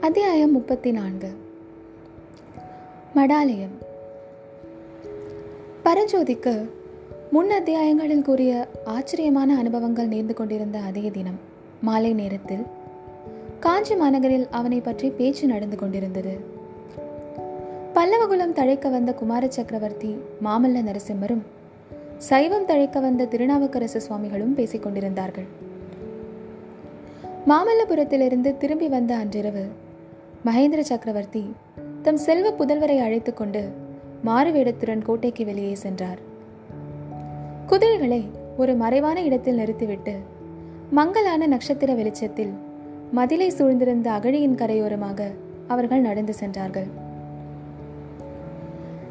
அத்தியாயம் முப்பத்தி நான்கு மடாலயம். பரஞ்சோதிக்கு முன் அத்தியாயங்களில் கூறிய ஆச்சரியமான அனுபவங்கள் நேர்ந்து கொண்டிருந்த அதே தினம் மாலை நேரத்தில் காஞ்சி மாநகரில் அவனை பற்றி பேச்சு நடந்து கொண்டிருந்தது. பல்லவகுலம் தழைக்க வந்த குமார சக்கரவர்த்தி மாமல்ல நரசிம்மரும் சைவம் தழைக்க வந்த திருநாவுக்கரசு சுவாமிகளும் பேசிக் கொண்டிருந்தார்கள். மாமல்லபுரத்திலிருந்து திரும்பி வந்த அன்றிரவு மகேந்திர சக்கரவர்த்தி தம் செல்வ புதல்வரை அழைத்து கொண்டு மாறுவேடத்துடன் கோட்டைக்கு வெளியே சென்றார். குதிரைகளை ஒரு மறைவான இடத்தில் நிறுத்திவிட்டு மங்கலான நட்சத்திர வெளிச்சத்தில் மதிலை சூழ்ந்திருந்த அகழியின் கரையோரமாக அவர்கள் நடந்து சென்றார்கள்.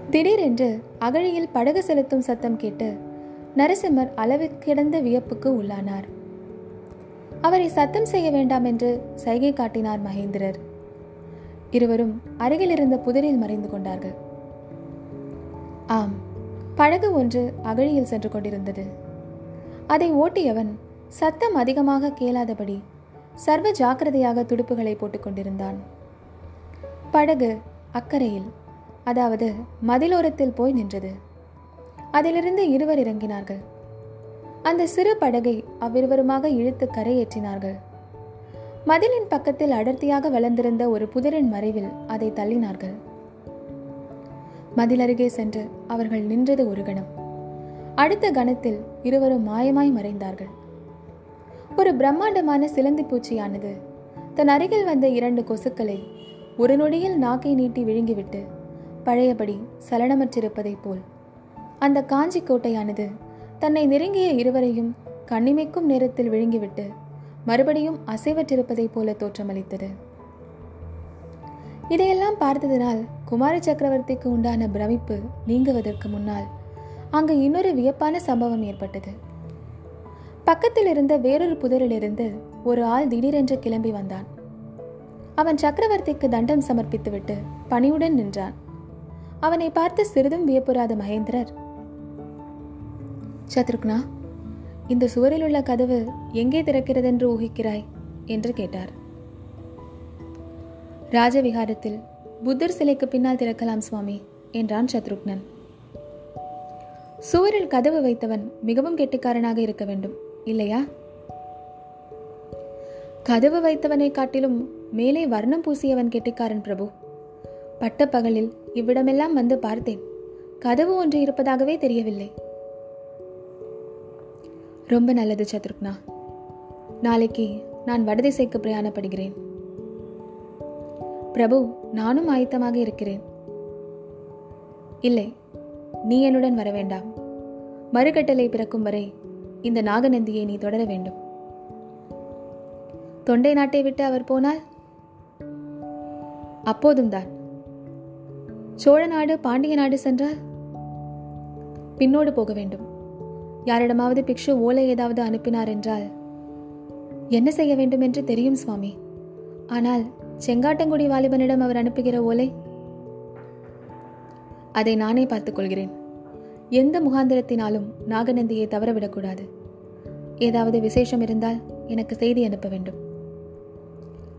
திடீரென்று அகழியில் படகு செலுத்தும் சத்தம் கேட்டு நரசிம்மர் அளவு கிடந்த வியப்புக்கு உள்ளானார். அவரை சத்தம் செய்ய வேண்டாம் என்று சைகை காட்டினார் மகேந்திரர். இருவரும் அருகில் இருந்த புதரில் மறைந்து கொண்டார்கள். ஆம் படகு ஒன்று அகழியில் சென்று கொண்டிருந்தது. அதை ஓட்டியவன் சத்தம் அதிகமாக கேளாதபடி சர்வ ஜாக்கிரதையாக துடுப்புகளை போட்டுக்கொண்டிருந்தான் படகு அக்கறையில் அதாவது மதிலோரத்தில் போய் நின்றது. அதிலிருந்து இருவர் இறங்கினார்கள். அந்த சிறு படகை அவ்விருவருமாக இழுத்து கரையேற்றினார்கள். மதிலின் பக்கத்தில் அடர்த்தியாக வளர்ந்திருந்த ஒரு புதரின் மறைவில் அதை தள்ளினார்கள். மதில் அருகே சென்று அவர்கள் நின்றது ஒரு கணம். அடுத்த கணத்தில் இருவரும் மாயமாய் மறைந்தார்கள். ஒரு பிரம்மாண்டமான சிலந்தி பூச்சியானது தன் அருகில் வந்த இரண்டு கொசுக்களை ஒரு நொடியில் நாக்கை நீட்டி விழுங்கிவிட்டு பழையபடி சலனமற்றிருப்பதைப் போல். அந்த காஞ்சி கோட்டையானது தன்னை நெருங்கிய இருவரையும் கண்ணிமைக்கும் நேரத்தில் விழுங்கிவிட்டு மறுபடியும் அசைவற்றிருப்பதைப் போல தோற்றமளித்தது. இதையெல்லாம் பார்த்ததினால் குமார சக்கரவர்த்திக்கு உண்டான பிரமிப்பு நீங்குவதற்கு முன்னால் அங்கு இன்னொரு வியப்பான சம்பவம் ஏற்பட்டது. பக்கத்தில் இருந்த வேறொரு புதரிலிருந்து ஒரு ஆள் திடீரென்று கிளம்பி வந்தான். அவன் சக்கரவர்த்திக்கு தண்டம் சமர்ப்பித்துவிட்டு பணியுடன் நின்றான். அவனை பார்த்து சிறிதும் வியப்புறாத மகேந்திரர் சத்ருக்னா இந்த சுவரில் உள்ள கதவு எங்கே திறக்கிறதென்று ஊகிக்கிறாய்? என்று கேட்டார். ராஜவிகாரத்தில் புத்தர் சிலைக்கு பின்னால் திறக்கலாம் சுவாமி என்றான் சத்ருக்னன். சுவரில் கதவு வைத்தவன் மிகவும் கெட்டிக்காரனாக இருக்க வேண்டும் இல்லையா? கதவு வைத்தவனை காட்டிலும் மேலே வர்ணம் பூசியவன் கெட்டிக்காரன் பிரபு. பட்டப்பகலில் இவ்விடமெல்லாம் வந்து பார்த்தேன். கதவு ஒன்று இருப்பதாகவே தெரியவில்லை. ரொம்ப நல்லது சத்ருக்னா. நாளைக்கு நான் வடதிசைக்கு பிரயாணப்படுகிறேன். பிரபு நானும் ஆயத்தமாக இருக்கிறேன். இல்லை நீ என்னுடன் வர வேண்டாம். மறுகட்டளை பிறக்கும் வரை இந்த நாகநந்தியை நீ தொடர வேண்டும். தொண்டை நாட்டை விட்டு அவர் போனால்? அப்போதும் தான். சோழ நாடு பாண்டிய நாடு சென்றால்? பின்னோடு போக வேண்டும். யாரிடமாவது பிக்ஷு ஓலை ஏதாவது அனுப்பினார் என்றால் என்ன செய்ய வேண்டும் என்று தெரியும் சுவாமி. ஆனால் செங்காட்டங்குடி வாலிபனிடம் அவர் அனுப்புகிற ஓலை? அதை நானே பார்த்துக் கொள்கிறேன். எந்த முகாந்திரத்தினாலும் நாகநந்தியை தவறவிடக்கூடாது. ஏதாவது விசேஷம் இருந்தால் எனக்கு செய்தி அனுப்ப வேண்டும்.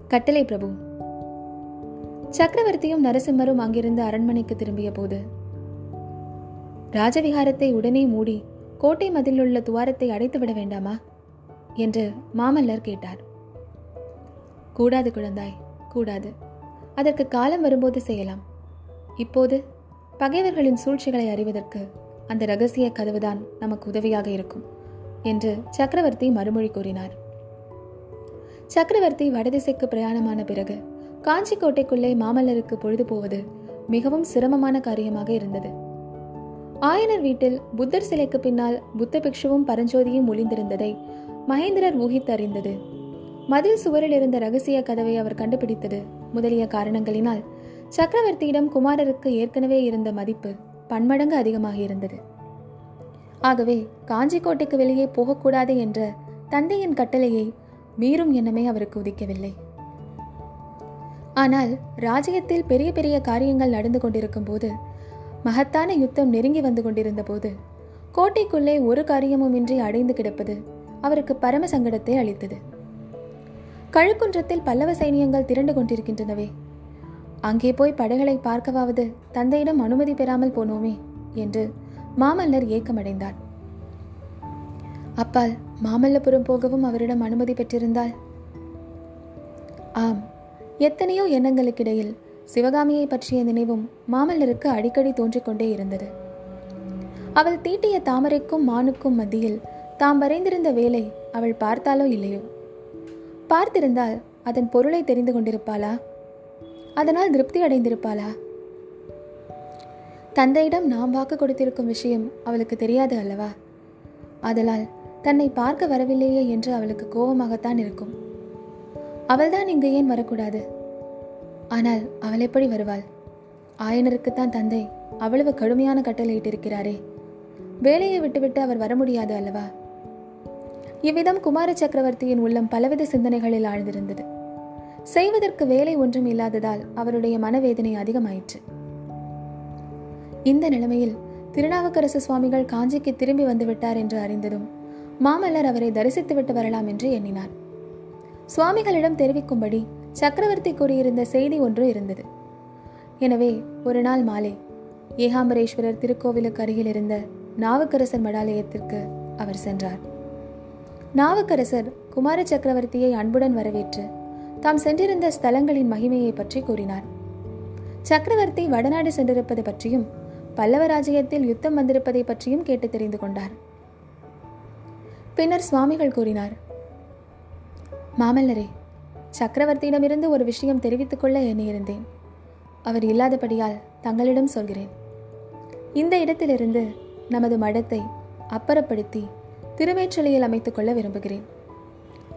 கட்டளை பிரபு. சக்கரவர்த்தியும் நரசிம்மரும் அங்கிருந்து அரண்மனைக்கு திரும்பிய போது ராஜவிகாரத்தை உடனே மூடி கோட்டை மதிலுள்ள துவாரத்தை அடைத்துவிட வேண்டாமா? என்று மாமல்லர் கேட்டார். கூடாது குழந்தாய் கூடாது. அதற்கு காலம் வரும்போது செய்யலாம். இப்போது பகைவர்களின் சூழ்ச்சிகளை அறிவதற்கு அந்த ரகசிய கதவுதான் நமக்கு உதவியாக இருக்கும் என்று சக்கரவர்த்தி மறுமொழி கூறினார். சக்கரவர்த்தி வடதிசைக்கு பிரயாணமான பிறகு காஞ்சி கோட்டைக்குள்ளே மாமல்லருக்கு பொழுது போவது மிகவும் சிரமமான காரியமாக இருந்தது. ஆயனர் வீட்டில் புத்தர் சிலைக்கு பின்னால் புத்த பிக்ஷுவும் பரஞ்சோதியும் ஒளிந்திருந்ததை மகேந்திரர் ஊகித்தறிந்தது. மதில் சுவரில் இருந்த ரகசிய கதவை அவர் கண்டுபிடித்தது. முதலிய காரணங்களினால் சக்கரவர்த்தியிடம் குமாரருக்கு ஏற்கனவே இருந்த மதிப்பு பன்மடங்கு அதிகமாக இருந்தது ஆகவே காஞ்சிக்கோட்டைக்கு வெளியே போகக்கூடாது என்ற தந்தையின் கட்டளையை மீறும் எண்ணமே அவருக்கு உதிக்கவில்லை. ஆனால் ராஜ்யத்தில் பெரிய பெரிய காரியங்கள் நடந்து கொண்டிருக்கும் போது மகத்தான யுத்தம் நெருங்கி வந்து கொண்டிருந்த போது கோட்டைக்குள்ளே ஒரு காரியமுமின்றி அடைந்து கிடப்பது அவருக்கு பரம சங்கடத்தை அளித்தது. கழுக்குன்றத்தில் பல்லவ சைனியங்கள் திரண்டு கொண்டிருக்கின்றனவே. அங்கே போய் படைகளை பார்க்கவாவது தந்தையிடம் அனுமதி பெறாமல் போனோமே என்று மாமல்லர் ஏக்கமடைந்தார். அப்பால் மாமல்லபுரம் போகவும் அவரிடம் அனுமதி பெற்றிருந்தால்? ஆம் எத்தனையோ எண்ணங்களுக்கிடையில் சிவகாமியை பற்றிய நினைவும் மாமல்லருக்கு அடிக்கடி தோன்றிக்கொண்டே இருந்தது. அவள் தீட்டிய தாமரைக்கும் மானுக்கும் மத்தியில் தாம் வரைந்திருந்த வேலை அவள் பார்த்தாலோ இல்லையோ? பார்த்திருந்தால் அதன் பொருளை தெரிந்து கொண்டிருப்பாளா? அதனால் திருப்தி அடைந்திருப்பாளா? தந்தையிடம் நாம் வாக்கு கொடுத்திருக்கும் விஷயம் அவளுக்கு தெரியாது அல்லவா? அதலால் தன்னை பார்க்க வரவில்லையே என்று அவளுக்கு கோபமாகத்தான் இருக்கும். அவள்தான் இங்கு ஏன் வரக்கூடாது? ஆனால் அவள் எப்படி வருவாள்? ஆயனருக்குத்தான் தந்தை அவ்வளவு கடுமையான கட்டளையிட்டிருக்கிறாரே வேலையை விட்டுவிட்டு அவர் வர முடியாது அல்லவா? இவ்விதம் குமார சக்கரவர்த்தியின் உள்ளம் பலவித சிந்தனைகளில் ஆழ்ந்திருந்தது. செய்வதற்கு வேலை ஒன்றும் இல்லாததால் அவருடைய மனவேதனை அதிகமாயிற்று. இந்த நிலைமையில் திருநாவுக்கரசு சுவாமிகள் காஞ்சிக்கு திரும்பி வந்துவிட்டார் என்று அறிந்ததும் மாமல்லர் அவரை தரிசித்துவிட்டு வரலாம் என்று எண்ணினார். சுவாமிகளிடம் தெரிவிக்கும்படி சக்கரவர்த்தி கூறியிருந்த செய்தி ஒன்று இருந்தது. எனவே ஒரு நாள் மாலை ஏகாம்பரேஸ்வரர் திருக்கோவிலுக்கு அருகில் இருந்த நாவுக்கரசர் மடாலயத்திற்கு அவர் சென்றார். நாவுக்கரசர் குமார சக்கரவர்த்தியை அன்புடன் வரவேற்று தாம் சென்றிருந்த ஸ்தலங்களின் மகிமையை பற்றி கூறினார். சக்கரவர்த்தி வடநாடு சென்றிருப்பது பற்றியும் பல்லவ ராஜ்யத்தில் யுத்தம் வந்திருப்பதை பற்றியும் கேட்டு தெரிந்து கொண்டார். பின்னர் சுவாமிகள் கூறினார் மாமல்லரே சக்கரவர்த்தியிடமிருந்து ஒரு விஷயம் தெரிவித்துக் கொள்ள எண்ணியிருந்தேன். அவர் இல்லாதபடியால் தங்களிடம் சொல்கிறேன். இந்த இடத்திலிருந்து நமது மடத்தை அப்புறப்படுத்தி திருவேற்றலையில் அமைத்துக் கொள்ள விரும்புகிறேன்.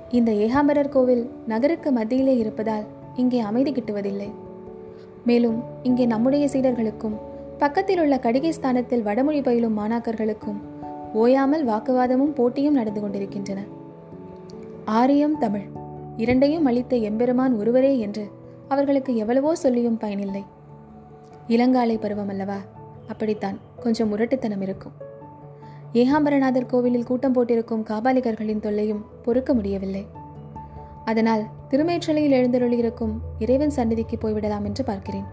இந்த ஏகாம்பரர் கோவில் நகருக்கு மத்தியிலே இருப்பதால் இங்கே அமைதி கிட்டுவதில்லை. மேலும் இங்கே நம்முடைய சீடர்களுக்கும் பக்கத்தில் உள்ள கடிகை ஸ்தானத்தில் வடமொழி பயிலும் மாணாக்கர்களுக்கும் ஓயாமல் வாக்குவாதமும் போட்டியும் நடந்து கொண்டிருக்கின்றன. ஆரியம் தமிழ். இரண்டையும் அளித்த எம்பெருமான் ஒருவரே என்று அவர்களுக்கு எவ்வளவோ சொல்லியும் பயனில்லை. இளங்காலை பருவம் அல்லவா? அப்படித்தான் கொஞ்சம் முரட்டுத்தனம் இருக்கும். ஏகாம்பரநாதர் கோவிலில் கூட்டம் போட்டிருக்கும் காபாலிகர்களின் தொல்லையும் பொறுக்க முடியவில்லை. அதனால் திருமேற்றலையில் எழுந்தருளியிருக்கும் இறைவன் சந்நிதிக்கு போய்விடலாம் என்று பார்க்கிறேன்.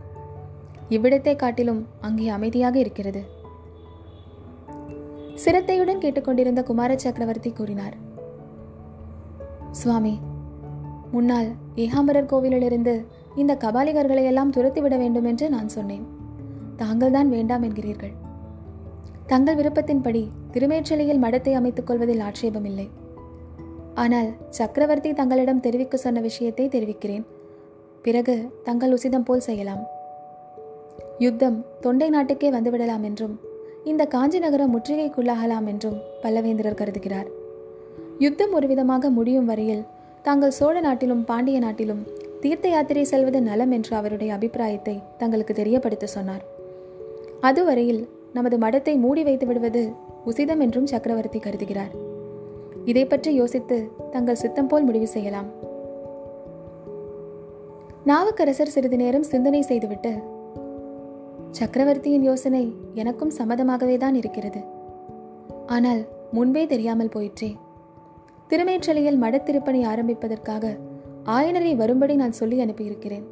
இவ்விடத்தை காட்டிலும் அங்கே அமைதியாக இருக்கிறது. சிரத்தையுடன் கேட்டுக்கொண்டிருந்த குமார சக்கரவர்த்தி கூறினார் சுவாமி முன்னால் ஏகாம்பரர் கோவிலிலிருந்து இந்த கபாலிகர்களை எல்லாம் துரத்திவிட வேண்டும் என்று நான் சொன்னேன். தாங்கள்தான் வேண்டாம் என்கிறீர்கள். தங்கள் விருப்பத்தின்படி திருமேற்றலையில் மடத்தை அமைத்துக் கொள்வதில் ஆட்சேபமில்லை. ஆனால் சக்கரவர்த்தி தங்களிடம் தெரிவிக்க சொன்ன விஷயத்தை தெரிவிக்கிறேன். பிறகு தங்கள் உசிதம் போல் செய்யலாம். யுத்தம் தொண்டை நாட்டுக்கே வந்துவிடலாம் என்றும் இந்த காஞ்சி நகரம் முற்றுகைக்குள்ளாகலாம் என்றும் பல்லவேந்திரர் கருதுகிறார். யுத்தம் ஒரு விதமாக முடியும் வரையில் தாங்கள் சோழ நாட்டிலும் பாண்டிய நாட்டிலும் தீர்த்த யாத்திரை செல்வது நலம் என்ற அவருடைய அபிப்பிராயத்தை தங்களுக்கு தெரியப்படுத்த சொன்னார். அதுவரையில் நமது மடத்தை மூடி வைத்து விடுவது உசிதம் என்றும் சக்கரவர்த்தி கருதுகிறார். இதை பற்றி யோசித்து தங்கள் சித்தம் போல் முடிவு செய்யலாம். நாவுக்கரசர் சிறிது நேரம் சிந்தனை செய்துவிட்டு சக்கரவர்த்தியின் யோசனை எனக்கும் சம்மதமாகவே தான் இருக்கிறது. ஆனால் முன்பே தெரியாமல் போயிற்றே. திருமேற்றலையில் மடத்திருப்பணி ஆரம்பிப்பதற்காக ஆயனரை வரும்படி நான் சொல்லி அனுப்பியிருக்கிறேன்.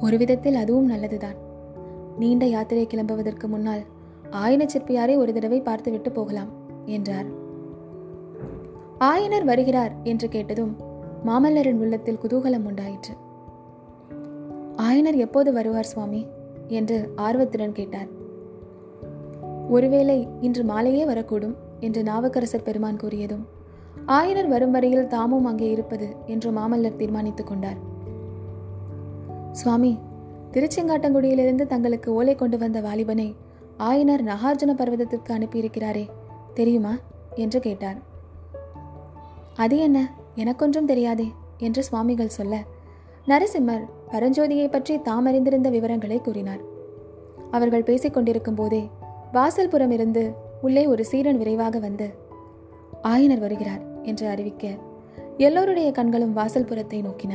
ஒரு விதத்தில் அதுவும் நல்லதுதான். நீண்ட யாத்திரை கிளம்புவதற்கு முன்னால் ஆயன சிற்பியாரை ஒரு தடவை பார்த்துவிட்டு போகலாம் என்றார். ஆயனர் வருகிறார் என்று கேட்டதும் மாமல்லரின் உள்ளத்தில் குதூகலம் உண்டாயிற்று. ஆயனர் எப்போது வருவார் சுவாமி? என்று ஆர்வத்துடன் கேட்டார். ஒருவேளை இன்று மாலையே வரக்கூடும் என்று நாவக்கரசர் பெருமான் கூறியதும் ஆயனர் வரும் வரையில் தாமும் அங்கே இருப்பது என்று மாமல்லர் தீர்மானித்துக் கொண்டார். சுவாமி திருச்செங்காட்டங்குடியிலிருந்து தங்களுக்கு ஓலை கொண்டு வந்த வாலிபனை ஆயனர் நகார்ஜுன பர்வதத்திற்கு அனுப்பியிருக்கிறாரே தெரியுமா? என்று கேட்டார். அது என்ன? எனக்கொன்றும் தெரியாதே என்று சுவாமிகள் சொல்ல நரசிம்மர் பரஞ்சோதியை பற்றி தாம் அறிந்திருந்த விவரங்களை கூறினார். அவர்கள் பேசிக் கொண்டிருக்கும் போதே வாசல்புறம் இருந்து உள்ளே ஒரு சீரன் விரைவாக வந்து ஆயனர் வருகிறார். என்று அறிவிக்க எல்லோருடைய கண்களும் வாசல் புறத்தை நோக்கின.